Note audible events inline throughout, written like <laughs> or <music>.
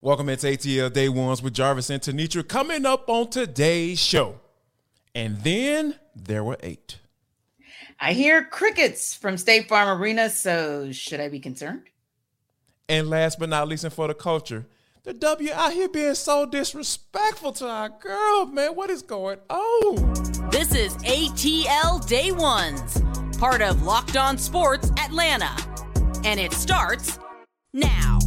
Welcome into ATL Day Ones with Jarvis and Tenitra coming up on today's show. And then there were eight. I hear crickets from State Farm Arena, so should I be concerned? And last but not least, and for the culture, the W out here being so disrespectful to our girl, man. What is going on? This is ATL Day Ones, part of Locked On Sports Atlanta. And it starts now.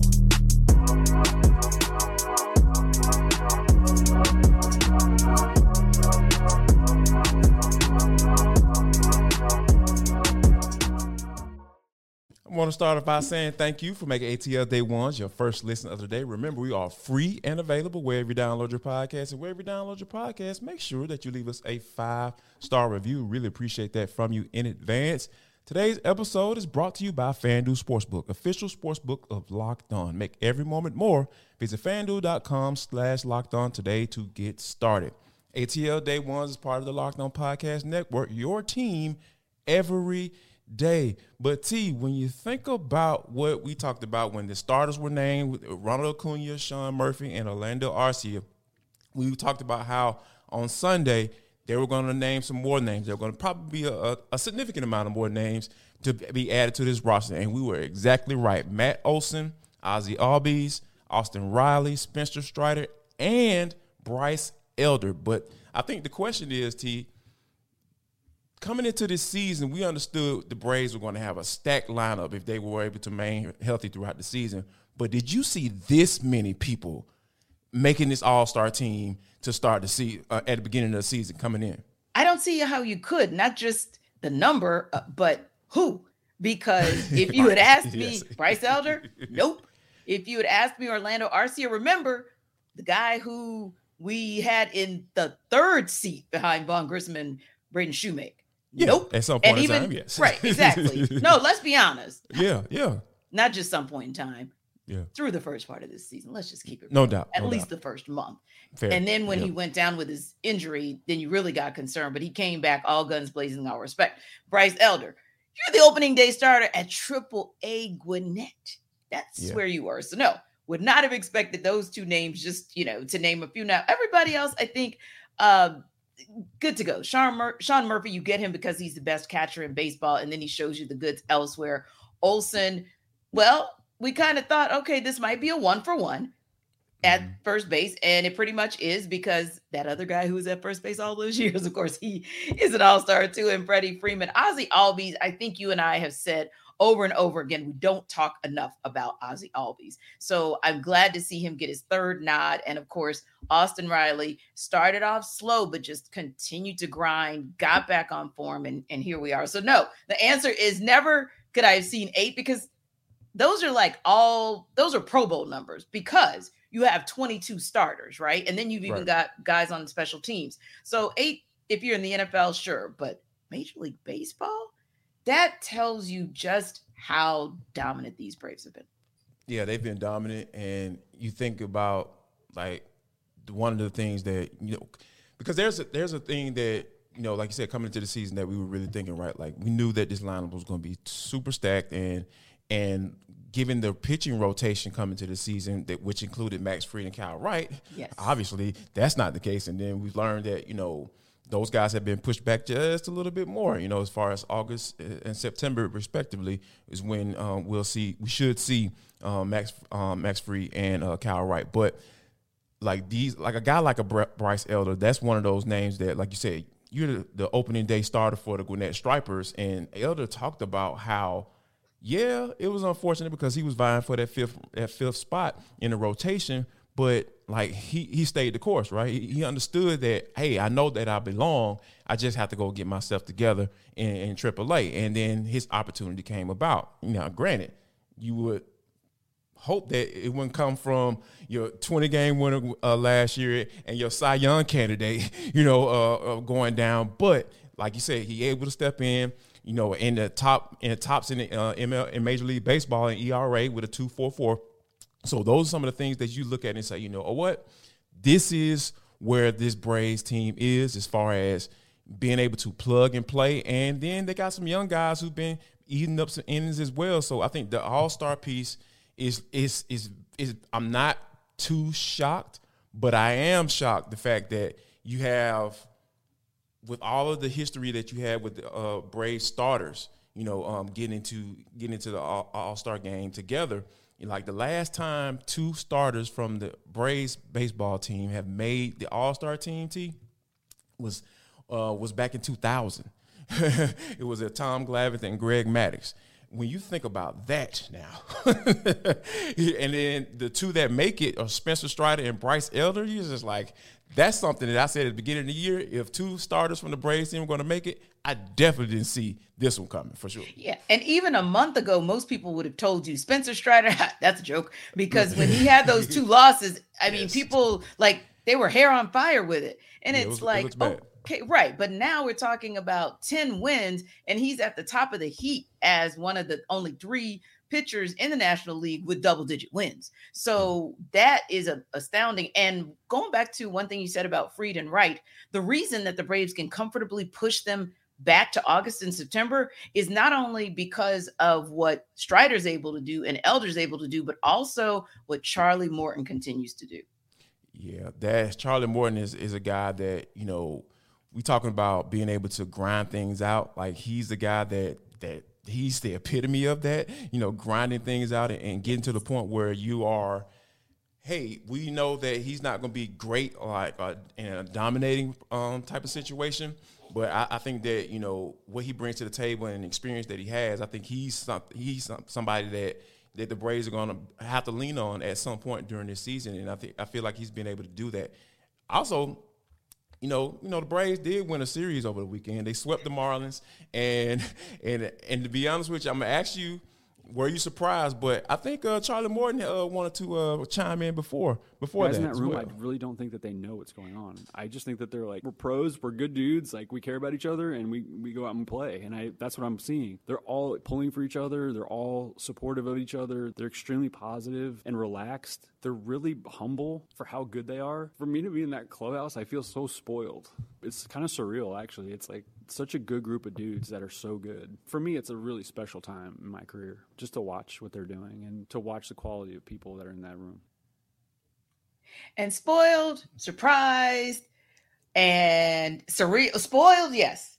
I want to start off by saying thank you for making ATL Day Ones your first listen of the day. Remember, we are free and available wherever you download your podcast. And wherever you download your podcast, make sure that you leave us a five star review. Really appreciate that from you in advance. Today's episode is brought to you by FanDuel Sportsbook, official sportsbook of Locked On. Make every moment more. Visit fanduel.com slash locked on today to get started. ATL Day Ones is part of the Locked On Podcast Network, your team every day. But T, when you think about what we talked about when the starters were named, Ronald Acuna, Sean Murphy, and Orlando Arcia, we talked about how on Sunday they were going to name some more names. There were going to probably be a, a, significant amount of more names to be added to this roster, and we were exactly right. Matt Olson, Ozzie Albies, Austin Riley, Spencer Strider, and Bryce Elder. But I think the question is, T, coming into this season, we understood the Braves were going to have a stacked lineup if they were able to remain healthy throughout the season. But did you see this many people making this All Star team to start to see uh, at the beginning of the season coming in? I don't see how you could, not just the number, uh, but who. Because <laughs> if you had asked me yes. Bryce Elder, <laughs> nope. If you had asked me Orlando Arcia, remember the guy who we had in the third seat behind Vaughn Grissom and Braden Shewmake. Yeah, nope. At some point and in even, time, yes. Right, exactly. <laughs> no, let's be honest. Yeah, yeah. Not just some point in time. Yeah. Through the first part of this season. Let's just keep it no real. doubt. At no least doubt. the first month. Fair. And then when yep. he went down with his injury, then you really got concerned. But he came back all guns blazing, all respect. Bryce Elder, you're the opening day starter at Triple A Gwinnett. That's yeah. where you were. So no, would not have expected those two names just, you know, to name a few. Now, everybody else, I think, uh, good to go. Sean, Mur- Sean Murphy, you get him because he's the best catcher in baseball, and then he shows you the goods elsewhere. Olson, well, we kind of thought, okay, this might be a one for one at mm-hmm. first base, and it pretty much is because that other guy who was at first base all those <laughs> years, of course, he is an all star too. And Freddie Freeman, Ozzie Albies, I think you and I have said over and over again, we don't talk enough about Ozzie Albies. So I'm glad to see him get his third nod. And of course, Austin Riley started off slow, but just continued to grind, got back on form, and, and here we are. So, no, the answer is never could I have seen eight because those are like all those are Pro Bowl numbers because you have 22 starters, right? And then you've even right. got guys on special teams. So, eight, if you're in the NFL, sure, but Major League Baseball, that tells you just how dominant these Braves have been. Yeah, they've been dominant, and you think about like one of the things that you know, because there's a, there's a thing that you know, like you said, coming into the season that we were really thinking right. Like we knew that this lineup was going to be super stacked, and and given the pitching rotation coming to the season, that which included Max Fried and Kyle Wright, yes. obviously that's not the case. And then we've learned that you know those guys have been pushed back just a little bit more. You know, as far as August and September, respectively, is when um, we'll see. We should see um, Max um, Max Fried and uh, Kyle Wright, but like these, like a guy like a Bryce Elder, that's one of those names that, like you said, you're the, the opening day starter for the Gwinnett Stripers, and Elder talked about how. Yeah, it was unfortunate because he was vying for that fifth that fifth spot in the rotation, but like he he stayed the course, right? He, he, understood that hey, I know that I belong. I just have to go get myself together in, in AAA, and then his opportunity came about. Now, granted, you would hope that it wouldn't come from your 20 game winner uh, last year and your Cy Young candidate, <laughs> you know, uh, uh, going down. But like you said, he able to step in. You know, in the top in the tops in the, uh, ML, in Major League Baseball in ERA with a two four four so those are some of the things that you look at and say, you know, oh, what? This is where this Braves team is as far as being able to plug and play. And then they got some young guys who've been eating up some innings as well. So I think the all-star piece is is is is I'm not too shocked, but I am shocked the fact that you have, with all of the history that you had with the uh, starters, you know, um, getting into getting into the All Star game together. Like the last time two starters from the Braves baseball team have made the All Star team, T was uh, was back in 2000. <laughs> it was a Tom Glavine and Greg Maddux when you think about that now, <laughs> and then the two that make it are Spencer Strider and Bryce Elder, you're just like, that's something that I said at the beginning of the year. If two starters from the Braves team were going to make it, I definitely didn't see this one coming for sure. Yeah. And even a month ago, most people would have told you Spencer Strider, <laughs> that's a joke, because when he had those two <laughs> losses, I mean, people like they were hair on fire with it. And yeah, it's it was, like, it Okay, right. But now we're talking about 10 wins, and he's at the top of the heat as one of the only three pitchers in the National League with double digit wins. So hmm. that is a, astounding. And going back to one thing you said about Fried and Wright, the reason that the Braves can comfortably push them back to August and September is not only because of what Strider's able to do and Elder's able to do, but also what Charlie Morton continues to do. Yeah, that Charlie Morton is is a guy that, you know, we talking about being able to grind things out. Like he's the guy that that he's the epitome of that. You know, grinding things out and, getting to the point where you are. Hey, we know that he's not going to be great, like uh, in a dominating um, type of situation. But I, I, think that you know what he brings to the table and experience that he has. I think he's some, he's somebody that that the Braves are going to have to lean on at some point during this season, and I think I feel like he's been able to do that. Also, you know, you know, the Braves did win a series over the weekend. They swept the Marlins, and and and to be honest with you, I'm gonna ask you were you surprised? But I think uh, Charlie Morton uh, wanted to uh, chime in before before Guys that. in that room, well. I really don't think that they know what's going on. I just think that they're like we're pros, we're good dudes, like we care about each other, and we we go out and play. And I that's what I'm seeing. They're all pulling for each other. They're all supportive of each other. They're extremely positive and relaxed. They're really humble for how good they are. For me to be in that clubhouse, I feel so spoiled. It's kind of surreal, actually. It's like such a good group of dudes that are so good. For me, it's a really special time in my career just to watch what they're doing and to watch the quality of people that are in that room. And spoiled, surprised, and surreal. Spoiled, yes.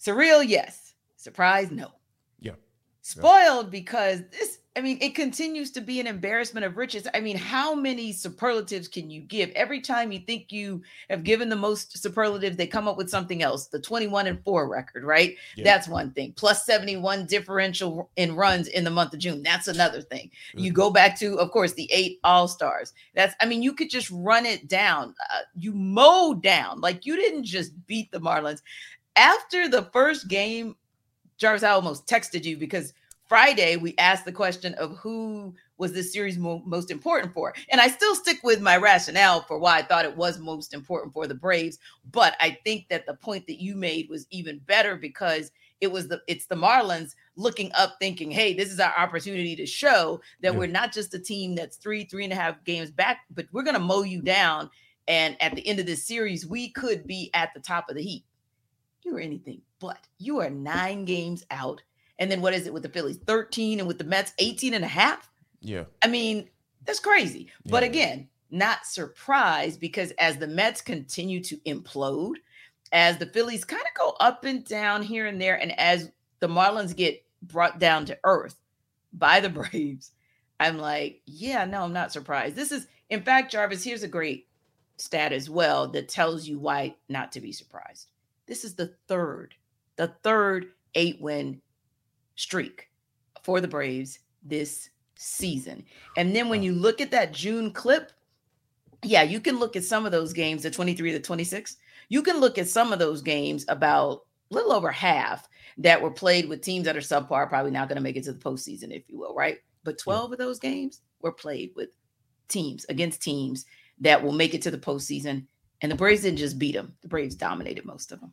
Surreal, yes. Surprised, no. Yeah. Spoiled yeah. because this I mean, it continues to be an embarrassment of riches. I mean, how many superlatives can you give? Every time you think you have given the most superlatives, they come up with something else. The 21 and 4 record, right? Yeah. That's one thing. Plus 71 differential in runs in the month of June. That's another thing. Mm-hmm. You go back to, of course, the eight All Stars. That's, I mean, you could just run it down. Uh, you mowed down. Like you didn't just beat the Marlins. After the first game, Jarvis, I almost texted you because Friday, we asked the question of who was this series mo- most important for. And I still stick with my rationale for why I thought it was most important for the Braves. But I think that the point that you made was even better because it was the it's the Marlins looking up, thinking, hey, this is our opportunity to show that yeah. we're not just a team that's three, three and a half games back, but we're gonna mow you mm-hmm. down. And at the end of this series, we could be at the top of the heap. You are anything but you are nine games out and then what is it with the Phillies? 13 and with the Mets 18 and a half? Yeah. I mean, that's crazy. Yeah. But again, not surprised because as the Mets continue to implode, as the Phillies kind of go up and down here and there, and as the Marlins get brought down to earth by the <laughs> Braves, I'm like, yeah, no, I'm not surprised. This is, in fact, Jarvis, here's a great stat as well that tells you why not to be surprised. This is the third, the third eight win streak for the Braves this season. And then when you look at that June clip, yeah, you can look at some of those games, the 23 to 26. You can look at some of those games about a little over half that were played with teams that are subpar, probably not going to make it to the postseason, if you will, right? But 12 of those games were played with teams against teams that will make it to the postseason. And the Braves didn't just beat them, the Braves dominated most of them.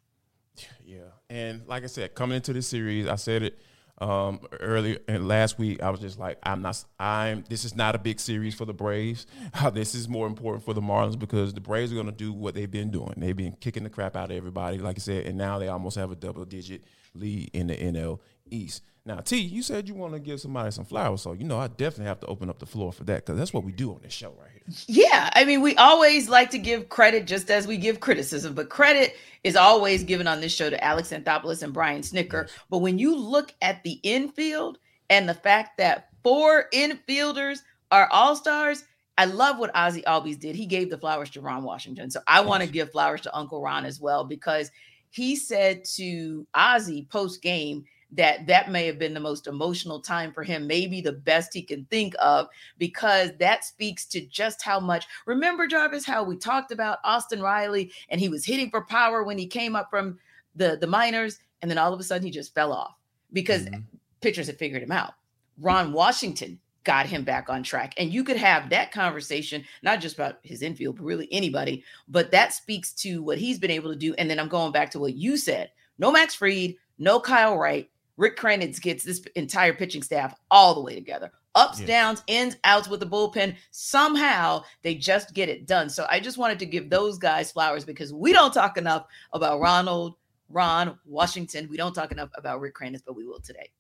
Yeah. And like I said, coming into this series, I said it um, earlier and last week, I was just like, I'm not, I'm, this is not a big series for the Braves. <laughs> this is more important for the Marlins because the Braves are going to do what they've been doing. They've been kicking the crap out of everybody, like I said, and now they almost have a double digit lead in the NL East. Now, T, you said you want to give somebody some flowers, so you know I definitely have to open up the floor for that because that's what we do on this show right here. Yeah, I mean, we always like to give credit just as we give criticism, but credit is always given on this show to Alex Anthopoulos and Brian Snitker. But when you look at the infield and the fact that four infielders are all stars, I love what Ozzie Albies did. He gave the flowers to Ron Washington. So I want to give flowers to Uncle Ron as well because he said to Ozzie post game that that may have been the most emotional time for him, maybe the best he can think of, because that speaks to just how much. Remember, Jarvis, how we talked about Austin Riley and he was hitting for power when he came up from the, the minors, and then all of a sudden he just fell off because mm-hmm. pitchers had figured him out. Ron Washington got him back on track. And you could have that conversation, not just about his infield, but really anybody. But that speaks to what he's been able to do. And then I'm going back to what you said no Max Fried, no Kyle Wright. Rick Kranitz gets this entire pitching staff all the way together. Ups, yeah. downs, ins, outs with the bullpen. Somehow they just get it done. So I just wanted to give those guys flowers because we don't talk enough about Ronald, Ron, Washington. We don't talk enough about Rick Kranitz, but we will today.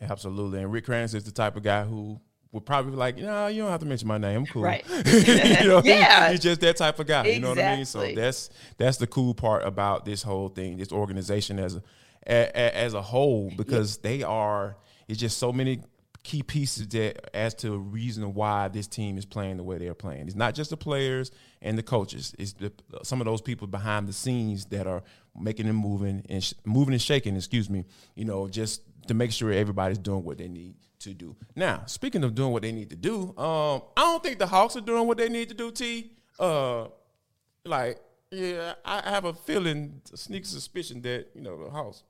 Absolutely. And Rick Kranitz is the type of guy who would probably be like, no, you don't have to mention my name. I'm cool. Right. <laughs> you know, yeah. He's just that type of guy. Exactly. You know what I mean? So that's that's the cool part about this whole thing, this organization as a, a as a whole, because yeah. they are. It's just so many key pieces that as to a reason why this team is playing the way they're playing. It's not just the players and the coaches. It's the, some of those people behind the scenes that are making them moving and sh- moving and shaking. Excuse me. You know, just to make sure everybody's doing what they need to do. Now, speaking of doing what they need to do, um, I don't think the Hawks are doing what they need to do. T, uh, like, yeah, I have a feeling, a sneaky suspicion that you know the Hawks.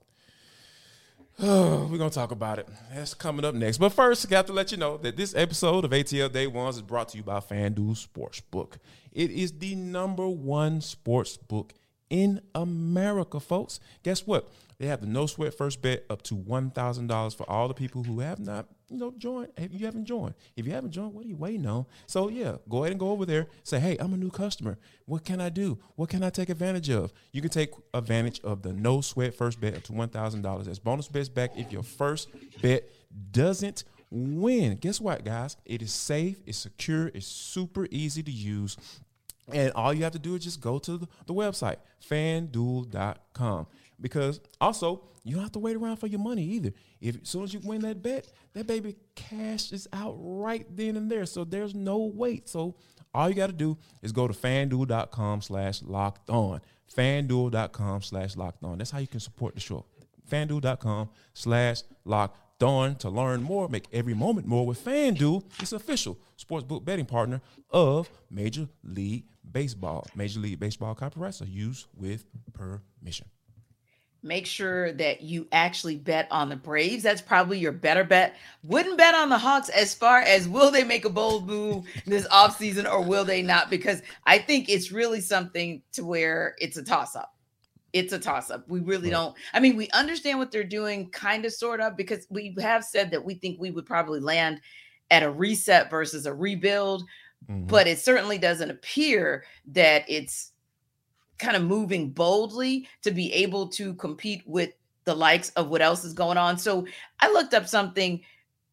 <sighs> We're gonna talk about it. That's coming up next. But first, I got to let you know that this episode of ATL Day Ones is brought to you by FanDuel Sportsbook. It is the number one sports book in America, folks. Guess what? They have the no sweat first bet up to one thousand dollars for all the people who have not, you know, join. If you haven't joined, if you haven't joined, what are you waiting on? So yeah, go ahead and go over there. Say, hey, I'm a new customer. What can I do? What can I take advantage of? You can take advantage of the no sweat first bet up to one thousand dollars. as bonus bets back if your first bet doesn't win. Guess what, guys? It is safe. It's secure. It's super easy to use. And all you have to do is just go to the, the website, fanduel.com because also you don't have to wait around for your money either. If as soon as you win that bet, that baby cash is out right then and there. So there's no wait. So all you got to do is go to fanduel.com slash locked on. Fanduel.com slash locked on. That's how you can support the show. Fanduel.com slash locked on to learn more. Make every moment more with Fanduel. It's official sportsbook betting partner of Major League Baseball. Major League Baseball copyrights are used with permission make sure that you actually bet on the Braves. That's probably your better bet. Wouldn't bet on the Hawks as far as will they make a bold move this offseason or will they not? Because I think it's really something to where it's a toss up. It's a toss up. We really don't. I mean, we understand what they're doing, kind of, sort of, because we have said that we think we would probably land at a reset versus a rebuild. Mm-hmm. But it certainly doesn't appear that it's kind of moving boldly to be able to compete with the likes of what else is going on. So I looked up something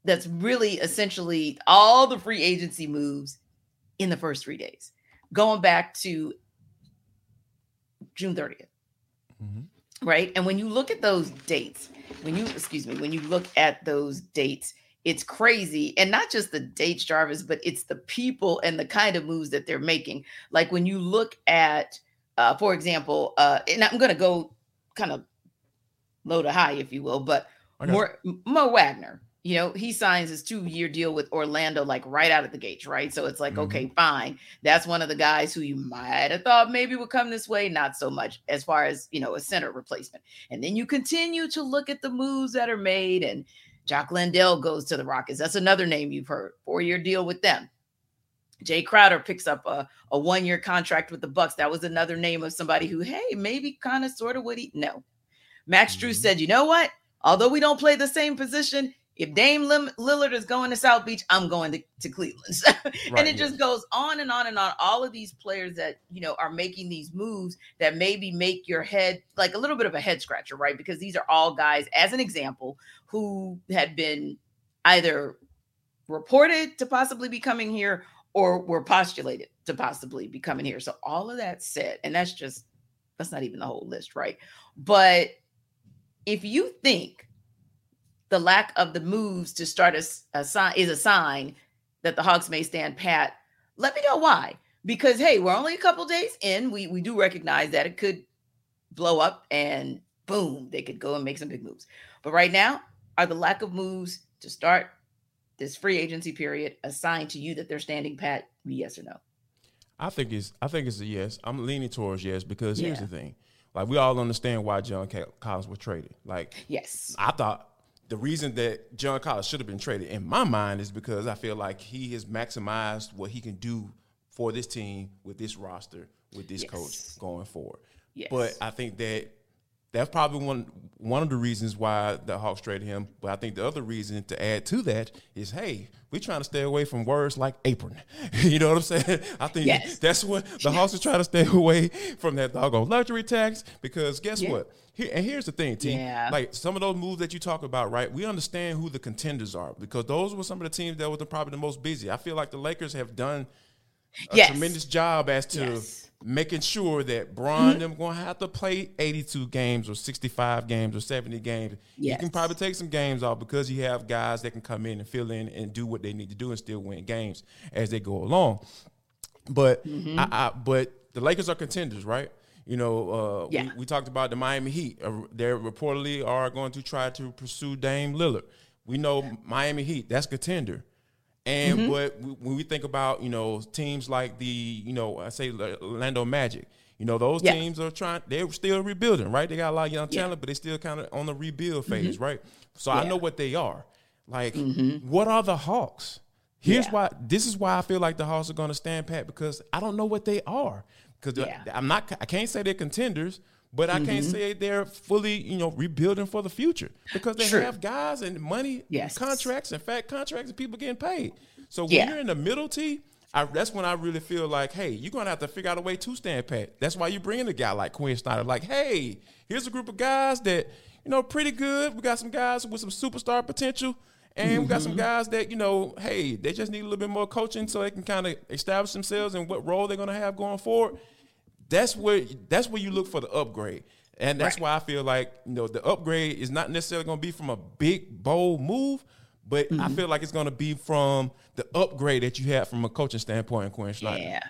that's really essentially all the free agency moves in the first three days, going back to June 30th. Mm-hmm. Right. And when you look at those dates, when you, excuse me, when you look at those dates, it's crazy. And not just the dates, Jarvis, but it's the people and the kind of moves that they're making. Like when you look at, uh, for example, uh, and I'm going to go kind of low to high, if you will, but more Mo Wagner, you know, he signs his two year deal with Orlando like right out of the gates, right? So it's like, mm-hmm. okay, fine. That's one of the guys who you might have thought maybe would come this way, not so much as far as, you know, a center replacement. And then you continue to look at the moves that are made and Jock Landale goes to the Rockets. That's another name you've heard. Four year deal with them. Jae Crowder picks up a, a one year contract with the Bucks. That was another name of somebody who, hey, maybe kind of sort of would he. No. Max mm-hmm. Drew said, you know what? Although we don't play the same position, if Dame Lillard is going to South Beach, I'm going to, to Cleveland. <laughs> and right, it just goes on and on and on. All of these players that, you know, are making these moves that maybe make your head like a little bit of a head scratcher, right? Because these are all guys, as an example, who had been either reported to possibly be coming here or were postulated to possibly be coming here. So all of that said, and that's just that's not even the whole list, right? But if you think the lack of the moves to start a, a sign is a sign that the Hawks may stand pat. Let me know why. Because hey, we're only a couple days in. We we do recognize that it could blow up and boom, they could go and make some big moves. But right now, are the lack of moves to start this free agency period assigned to you that they're standing pat? Yes or no? I think it's I think it's a yes. I'm leaning towards yes because yeah. here's the thing. Like we all understand why John Collins was traded. Like yes, I thought the reason that John Collins should have been traded in my mind is because I feel like he has maximized what he can do for this team with this roster with this yes. coach going forward. Yes. But I think that that's probably one one of the reasons why the Hawks traded him. But I think the other reason to add to that is, hey, we're trying to stay away from words like apron. <laughs> you know what I'm saying? I think yes. that's what the. Hawks are trying to stay <laughs> away from that doggone luxury tax because guess yeah. what? Here, and here's the thing, team. Yeah. Like some of those moves that you talk about, right? We understand who the contenders are because those were some of the teams that were the, probably the most busy. I feel like the Lakers have done a yes. tremendous job as to yes. Making sure that Bron mm-hmm. them going to have to play 82 games or 65 games or 70 games. Yes. You can probably take some games off because you have guys that can come in and fill in and do what they need to do and still win games as they go along. But mm-hmm. I, I, but the Lakers are contenders, right? You know, uh, yeah. we, we, talked about the Miami Heat. Uh, they reportedly are going to try to pursue Dame Lillard. We know Miami Heat, that's contender. And mm-hmm. but when we think about you know teams like the you know I say Orlando Magic, you know those yeah. teams are trying. They're still rebuilding, right? They got a lot of young talent, but they still kind of on the rebuild phase, mm-hmm. right? So yeah. I know what they are. Like, mm-hmm. what are the Hawks? Here's why. This is why I feel like the Hawks are going to stand pat because I don't know what they are. Because I'm not. I can't say they're contenders, but I mm-hmm. can't say they're fully, you know, rebuilding for the future because they True. have guys and money, yes. contracts, and fat contracts, and people getting paid. So when yeah. you're in the middle T, I, that's when I really feel like, hey, you're gonna have to figure out a way to stand pat. That's why you bring in a guy like Quin Snyder. Like, hey, here's a group of guys that you know pretty good. We got some guys with some superstar potential. And mm-hmm. we got some mm-hmm. guys that, you know, hey, they just need a little bit more coaching so they can kind of establish themselves and what role they're going to have going forward. That's where that's where you look for the upgrade. And that's right. why I feel like, you know, the upgrade is not necessarily going to be from a big bold move, but mm-hmm. I feel like it's going to be from the upgrade that you have from a coaching standpoint, Quin Snyder. Yeah.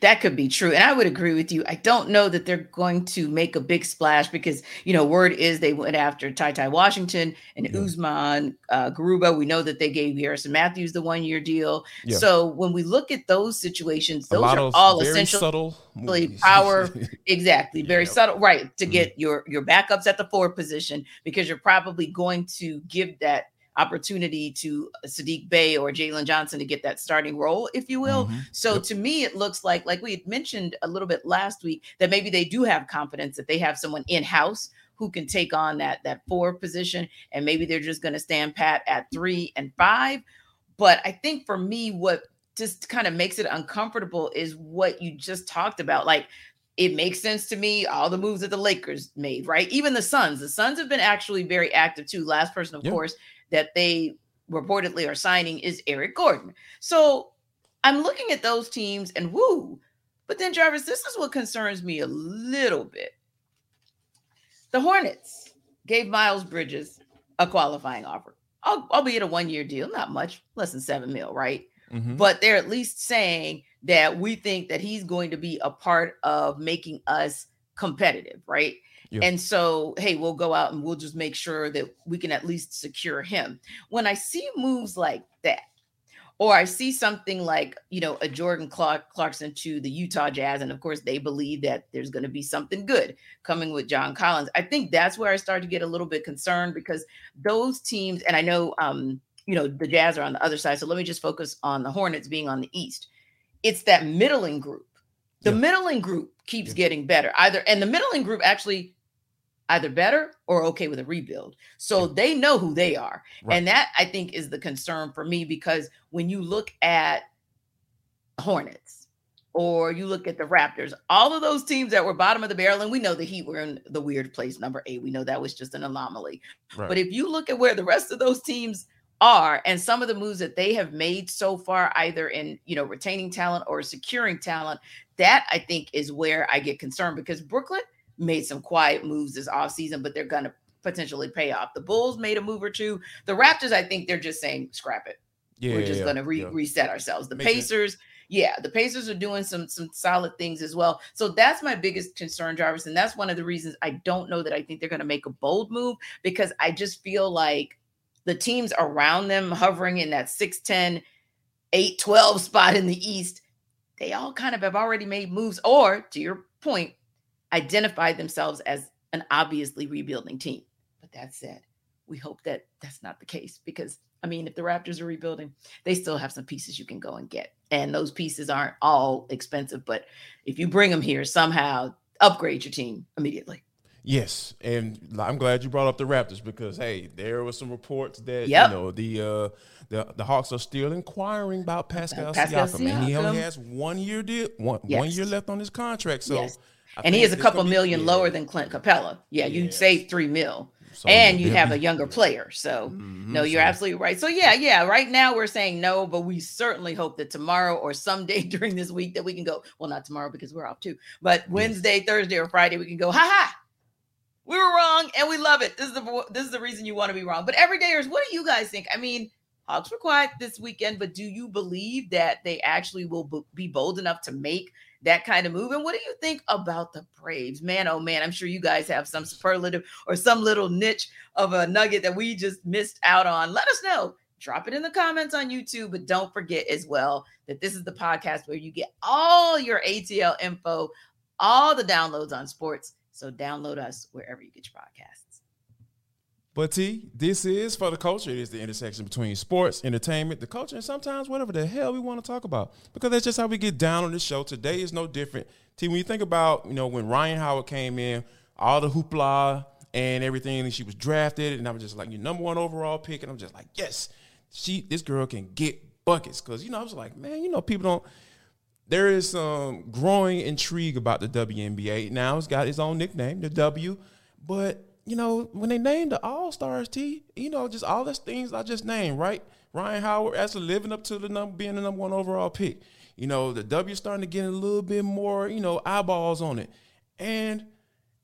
That could be true. And I would agree with you. I don't know that they're going to make a big splash because, you know, word is they went after Ty Ty Washington and yeah. Usman uh, Garuba. We know that they gave Garrison Mathews the one year deal. Yeah. So when we look at those situations, those are all essential subtle <laughs> power. exactly. Very yeah. subtle. Right. To mm-hmm. get your, your backups at the forward position because you're probably going to give that opportunity to Saddiq Bey or Jalen Johnson to get that starting role, if you will. Mm-hmm. So yep. to me, it looks like, like we had mentioned a little bit last week, that maybe they do have confidence that they have someone in house who can take on that that four position, and maybe they're just going to stand pat at three and five. But I think for me, what just kind of makes it uncomfortable is what you just talked about. Like it makes sense to me. All the moves that the Lakers made, right? Even the Suns. The Suns have been actually very active too. Last person, of yep. course, that they reportedly are signing is Eric Gordon. So I'm looking at those teams and woo. But then, Jarvis, this is what concerns me a little bit. The Hornets gave Miles Bridges a qualifying offer, albeit a one year deal, not much, less than seven mil, right? Mm-hmm. But they're at least saying that we think that he's going to be a part of making us competitive, right? Yeah. And so, hey, we'll go out and we'll just make sure that we can at least secure him. When I see moves like that, or I see something like, you know, a Jordan Clark, Clarkson to the Utah Jazz, and of course they believe that there's going to be something good coming with John Collins. I think that's where I start to get a little bit concerned because those teams, and I know, um, you know, the Jazz are on the other side. So let me just focus on the Hornets being on the East. It's that middling group. The yeah. middling group keeps yeah. getting better. Either and the middling group actually either better or okay with a rebuild. So they know who they are. Right. And that I think is the concern for me because when you look at Hornets or you look at the Raptors, all of those teams that were bottom of the barrel, and we know the Heat were in the weird place, number eight. We know that was just an anomaly. Right. But if you look at where the rest of those teams are and some of the moves that they have made so far either in you know retaining talent or securing talent that i think is where i get concerned because brooklyn made some quiet moves this offseason but they're going to potentially pay off. The bulls made a move or two. The raptors i think they're just saying scrap it. Yeah, we're just yeah, going to re- yeah. reset ourselves. The Makes pacers sense. yeah the pacers are doing some some solid things as well. So that's my biggest concern jarvis and that's one of the reasons i don't know that i think they're going to make a bold move because i just feel like the teams around them hovering in that 6'10, 8'12 spot in the East, they all kind of have already made moves. Or, to your point, identified themselves as an obviously rebuilding team. But that said, we hope that that's not the case because, I mean, if the Raptors are rebuilding, they still have some pieces you can go and get. And those pieces aren't all expensive, but if you bring them here, somehow upgrade your team immediately. Yes, and I'm glad you brought up the Raptors because hey, there were some reports that yep. you know the uh, the the Hawks are still inquiring about Pascal, Pascal Siakam, Siakam, and he only has one year deal, one yes. one year left on his contract. So, yes. And he is a couple million be, yeah. lower than Clint Capela. Yeah, you yes. save three mil. So and you have a younger player. So, mm-hmm, no, you're so. absolutely right. So, yeah, yeah, right now we're saying no, but we certainly hope that tomorrow or someday <laughs> during this week that we can go. Well, not tomorrow because we're off too, but Wednesday, Thursday, or Friday, we can go, ha ha, we were wrong and we love it. This is the this is the reason you want to be wrong. But everydayers, what do you guys think? I mean, Hawks were quiet this weekend, but do you believe that they actually will be bold enough to make that kind of move? And what do you think about the Braves? Man, oh man, I'm sure you guys have some superlative or some little niche of a nugget that we just missed out on. Let us know. Drop it in the comments on YouTube, but don't forget as well that this is the podcast where you get all your ATL info, all the downloads on sports so download us wherever you get your podcasts. But T, this is for the culture. It is the intersection between sports, entertainment, the culture, and sometimes whatever the hell we want to talk about. Because that's just how we get down on the show. Today is no different. T, when you think about, you know, when Rhyne Howard came in, all the hoopla and everything, and she was drafted, and I was just like, your number one overall pick, and I'm just like, yes, she, this girl can get buckets. Because you know, I was like, man, you know, people don't there is some growing intrigue about the WNBA. Now it's got its own nickname, the W. But, you know, when they named the All Stars, T, you know, just all those things I just named, right? Rhyne Howard actually living up to the number, being the number one overall pick. You know, the W starting to get a little bit more, you know, eyeballs on it. And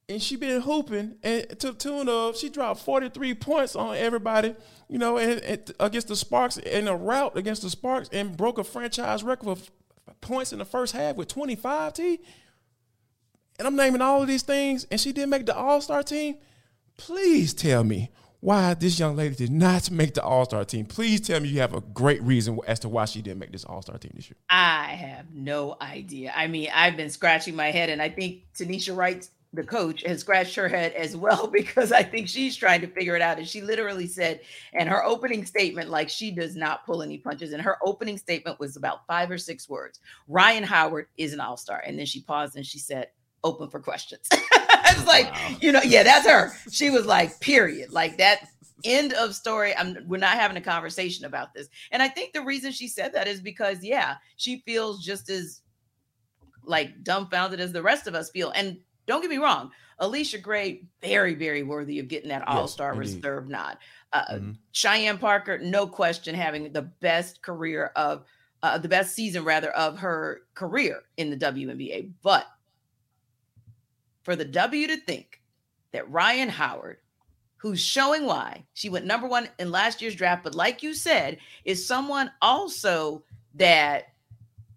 and she been hooping and to the tune of she dropped 43 points on everybody, you know, and, and against the Sparks in a route against the Sparks and broke a franchise record of points in the first half with 25 T. And I'm naming all of these things, and she didn't make the All Star team. Please tell me why this young lady did not make the All Star team. Please tell me you have a great reason as to why she didn't make this All Star team this year. I have no idea. I mean, I've been scratching my head, and I think Tanisha Wright the coach has scratched her head as well <laughs> because I think she's trying to figure it out. And she literally said, and her opening statement, like she does not pull any punches. And her opening statement was about five or six words. Rhyne Howard is an all star. And then she paused and she said, open for questions. <laughs> I was like, wow. you know, yeah, that's her. She was like, period. Like that end of story. I'm we're not having a conversation about this. And I think the reason she said that is because, yeah, she feels just as like dumbfounded as the rest of us feel. And don't get me wrong. Allisha Gray, very, very worthy of getting that All Star yes, reserve nod. Uh, mm-hmm. Cheyenne Parker, no question, having the best career of uh, the best season, rather, of her career in the WNBA. But for the W to think that Rhyne Howard, who's showing why she went number one in last year's draft, but like you said, is someone also that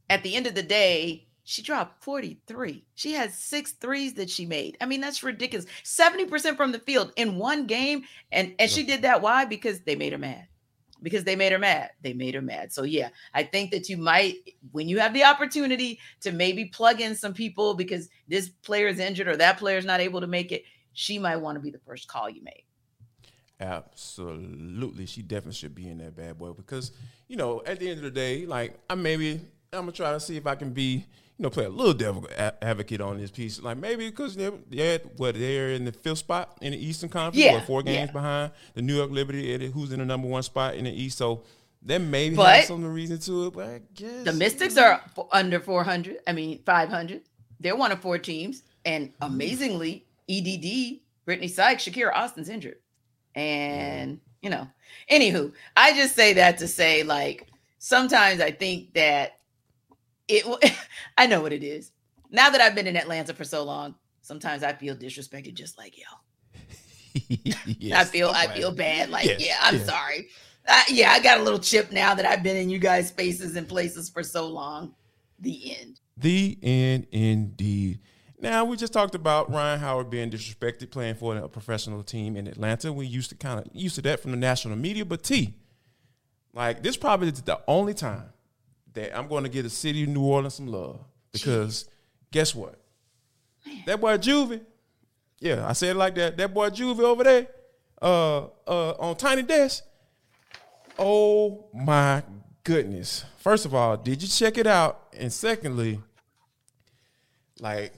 at the end of the day she dropped 43. She has six threes that she made. I mean, that's ridiculous. 70% from the field in one game. And and she did that. Why? Because they made her mad. Because they made her mad. They made her mad. So yeah, I think that you might, when you have the opportunity to maybe plug in some people because this player is injured or that player is not able to make it, she might want to be the first call you make. Absolutely. She definitely should be in that bad boy because, you know, at the end of the day, like I maybe I'm gonna try to see if I can be you know, play a little devil advocate on this piece. Like maybe because they're, they're what they're in the fifth spot in the Eastern Conference, Yeah, four games yeah. behind the New York Liberty, who's in the number one spot in the East. So that maybe But- has some reason to it. But I guess The Mystics are under 400. I mean, 500. They're one of four teams. And amazingly, EDD, Brittney Sykes, Shakira Austin's injured. And, mm-hmm. you know, anywho, I just say that to say, like, sometimes I think that it, <laughs> I know what it is. Now that I've been in Atlanta for so long, sometimes I feel disrespected just like y'all. <laughs> I Yes, feel I'm I feel bad. Like, Yes, yeah, I'm yeah. sorry. Uh, yeah, I got a little chip now that I've been in you guys' spaces and places for so long. The end. The end, indeed. Now we just talked about Rhyne Howard being disrespected playing for a professional team in Atlanta. We used to kind of used to that from the national media, but T, like this probably is the only time that I'm going to give the city of New Orleans some love because guess what? That boy Juvie, yeah, I said it like that. That boy Juvie over there, uh, uh, on Tiny Desk. Oh my goodness! First of all, did you check it out? And secondly, like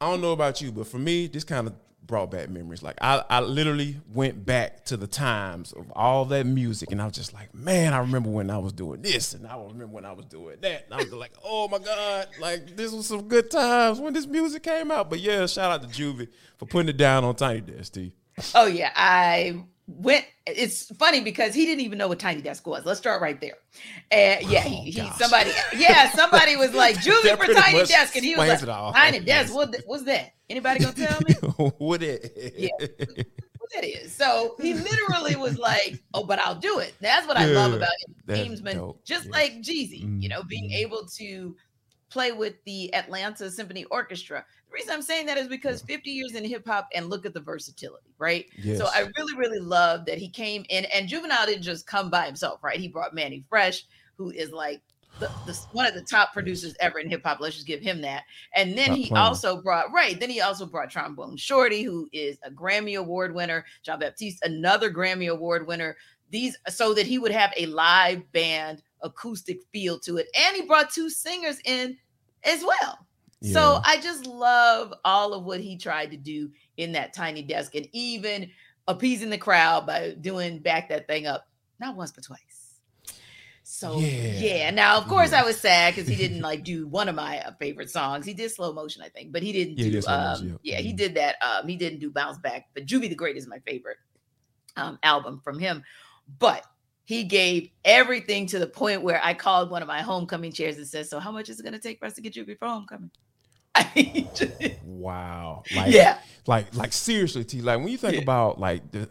I don't know about you, but for me, this kind of brought back memories. Like I, I literally went back to the times of all that music, and I was just like, man, I remember when I was doing this, and I remember when I was doing that. And I was like, oh my god, like this was some good times when this music came out. But yeah, shout out to Juvie for putting it down on Tiny Desk, T. Oh yeah, I went. It's funny because he didn't even know what Tiny Desk was. Let's start right there. And yeah, he, he Oh, somebody, yeah, somebody was like <laughs> julie for Tiny Desk, and he was like. Tiny <laughs> Desk. What what's that? Anybody gonna tell me <laughs> what it? Yeah. what that is? So he literally was like, "Oh, but I'll do it." That's what I love about Gamesman, just yeah. like Jeezy. You know, being mhm. able to play with the Atlanta Symphony Orchestra. The reason I'm saying that is because 50 years in hip hop and look at the versatility, right? Yes. So I really, really love that he came in and Juvenile didn't just come by himself, right? He brought Mannie Fresh, who is like the, the one of the top producers ever in hip hop. Let's just give him that. And then Stop he also brought right. Then he also brought Trombone Shorty, who is a Grammy Award winner. Jon Batiste, another Grammy Award winner. These so that he would have a live band acoustic feel to it, and he brought two singers in as well. So I just love all of what he tried to do in that tiny desk and even appeasing the crowd by doing back that thing up not once but twice. So yeah, Yeah. now of course Yeah. I was sad because he <laughs> didn't like do one of my uh, favorite songs. He did slow motion, I think, but he didn't Yeah, he do. did um, Motion, yeah, he Mhm. did that. Um, he didn't do bounce back. But Juvie the Great is my favorite um, album from him. But he gave everything to the point where I called one of my homecoming chairs and said, "So how much is it going to take for us to get you before homecoming?" <laughs> Wow. Like, yeah, like like seriously t like when you think Yeah. about like the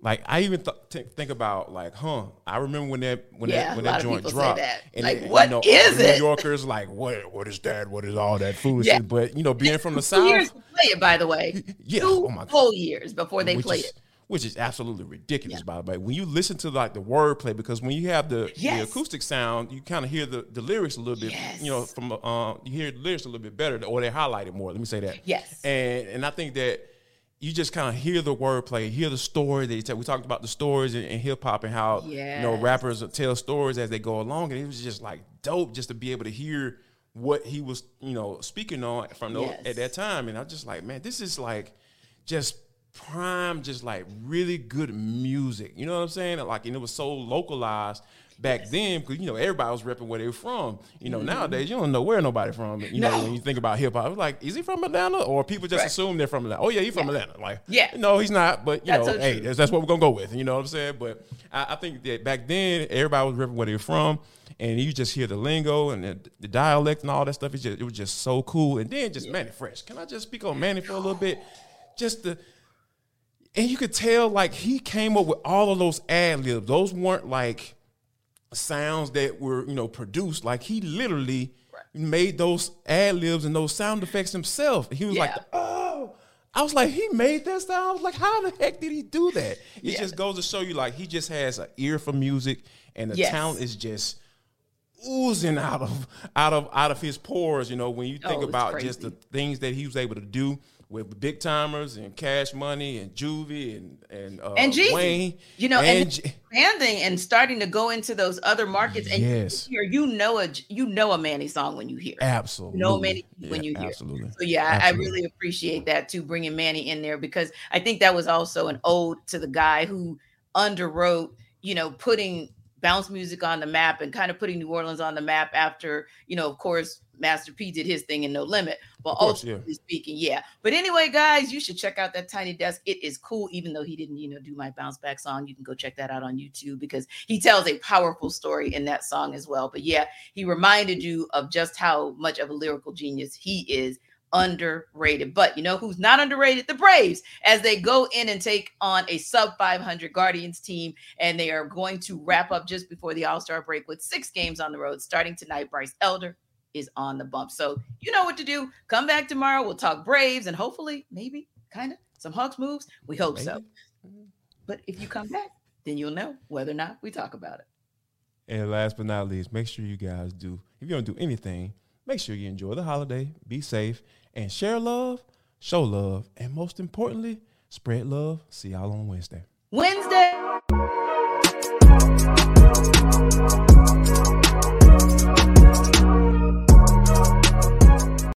like i even th- th- think about like huh i remember when that when Yeah, that when that joint dropped that. and Like, what is it- what you know, is new it? yorkers like what what is that what is all that foolishness Yeah. but you know being from the two years south to play it, by the way. <laughs> yeah Two oh my whole years before they is, it. Which is absolutely ridiculous Yeah. by the way when you listen to like the wordplay because when you have the, the acoustic sound you kind of hear the, the lyrics a little bit yes. you know from uh you hear the lyrics a little bit better or they highlight it more let me say that Yes. and and I think that you just kind of hear the wordplay, hear the story that he tell. We talked about the stories in, in hip hop and how you know rappers tell stories as they go along, and it was just like dope just to be able to hear what he was you know speaking on from those, Yes. at that time, and I was just like man, this is like just prime, just like really good music. You know what I'm saying? Like, and it was so localized. Back then, because you know everybody was repping where they were from. You know nowadays you don't know where nobody from. You know Mm-hmm. When you think about hip hop, like is he from Atlanta or people just Right. assume they're from Atlanta? Oh yeah, he's from Atlanta. Like Yeah. no, he's not. But you That's know, so hey, that's, that's what we're gonna go with. You know what I'm saying? But I, I think that back then everybody was repping where they were from, and you just hear the lingo and the, the dialect and all that stuff. It's just, it was just so cool. And then just Mannie Fresh. Can I just speak on Mannie for a little bit? Just the and you could tell like he came up with all of those ad libs. Those weren't like sounds that were you know produced. Like he literally Right. made those ad libs and those sound effects himself. He was like, oh. I was like, he made that sound. I was like, how the heck did he do that? It Yeah. just goes to show you, like, he just has an ear for music, and the Yes. talent is just oozing out of out of out of his pores. You know, when you think Oh, about just the things that he was able to do with Big Tymers and Cash Money and Juvie and and uh, And Jeezy. Wayne, You know, and, J- expanding and starting to go into those other markets. And Yes. you hear, you know a you know a Mannie song when you hear. it. absolutely, know Mannie when you hear it. absolutely. So yeah, I- I really appreciate that too, bringing Mannie in there because I think that was also an ode to the guy who underwrote, you know, putting bounce music on the map and kind of putting New Orleans on the map after, you know, of course, Master P did his thing in No Limit. But course, yeah. ultimately speaking, yeah. But anyway, guys, you should check out that Tiny Desk. It is cool, even though he didn't, you know, do my bounce back song. You can go check that out on YouTube because he tells a powerful story in that song as well. But yeah, he reminded you of just how much of a lyrical genius he is underrated. But you know who's not underrated? The Braves, as they go in and take on a sub 500 Guardians team, and they are going to wrap up just before the All Star break with six games on the road starting tonight. Bryce Elder is on the bump. So you know what to do. Come back tomorrow. We'll talk Braves and hopefully, maybe, kind of some Hawks moves. We hope so. Mm-hmm. But if you come back, then you'll know whether or not we talk about it. And last but not least, make sure you guys do, if you don't do anything, make sure you enjoy the holiday, be safe, and share love, show love, and most importantly, spread love. See y'all on Wednesday. Wednesday.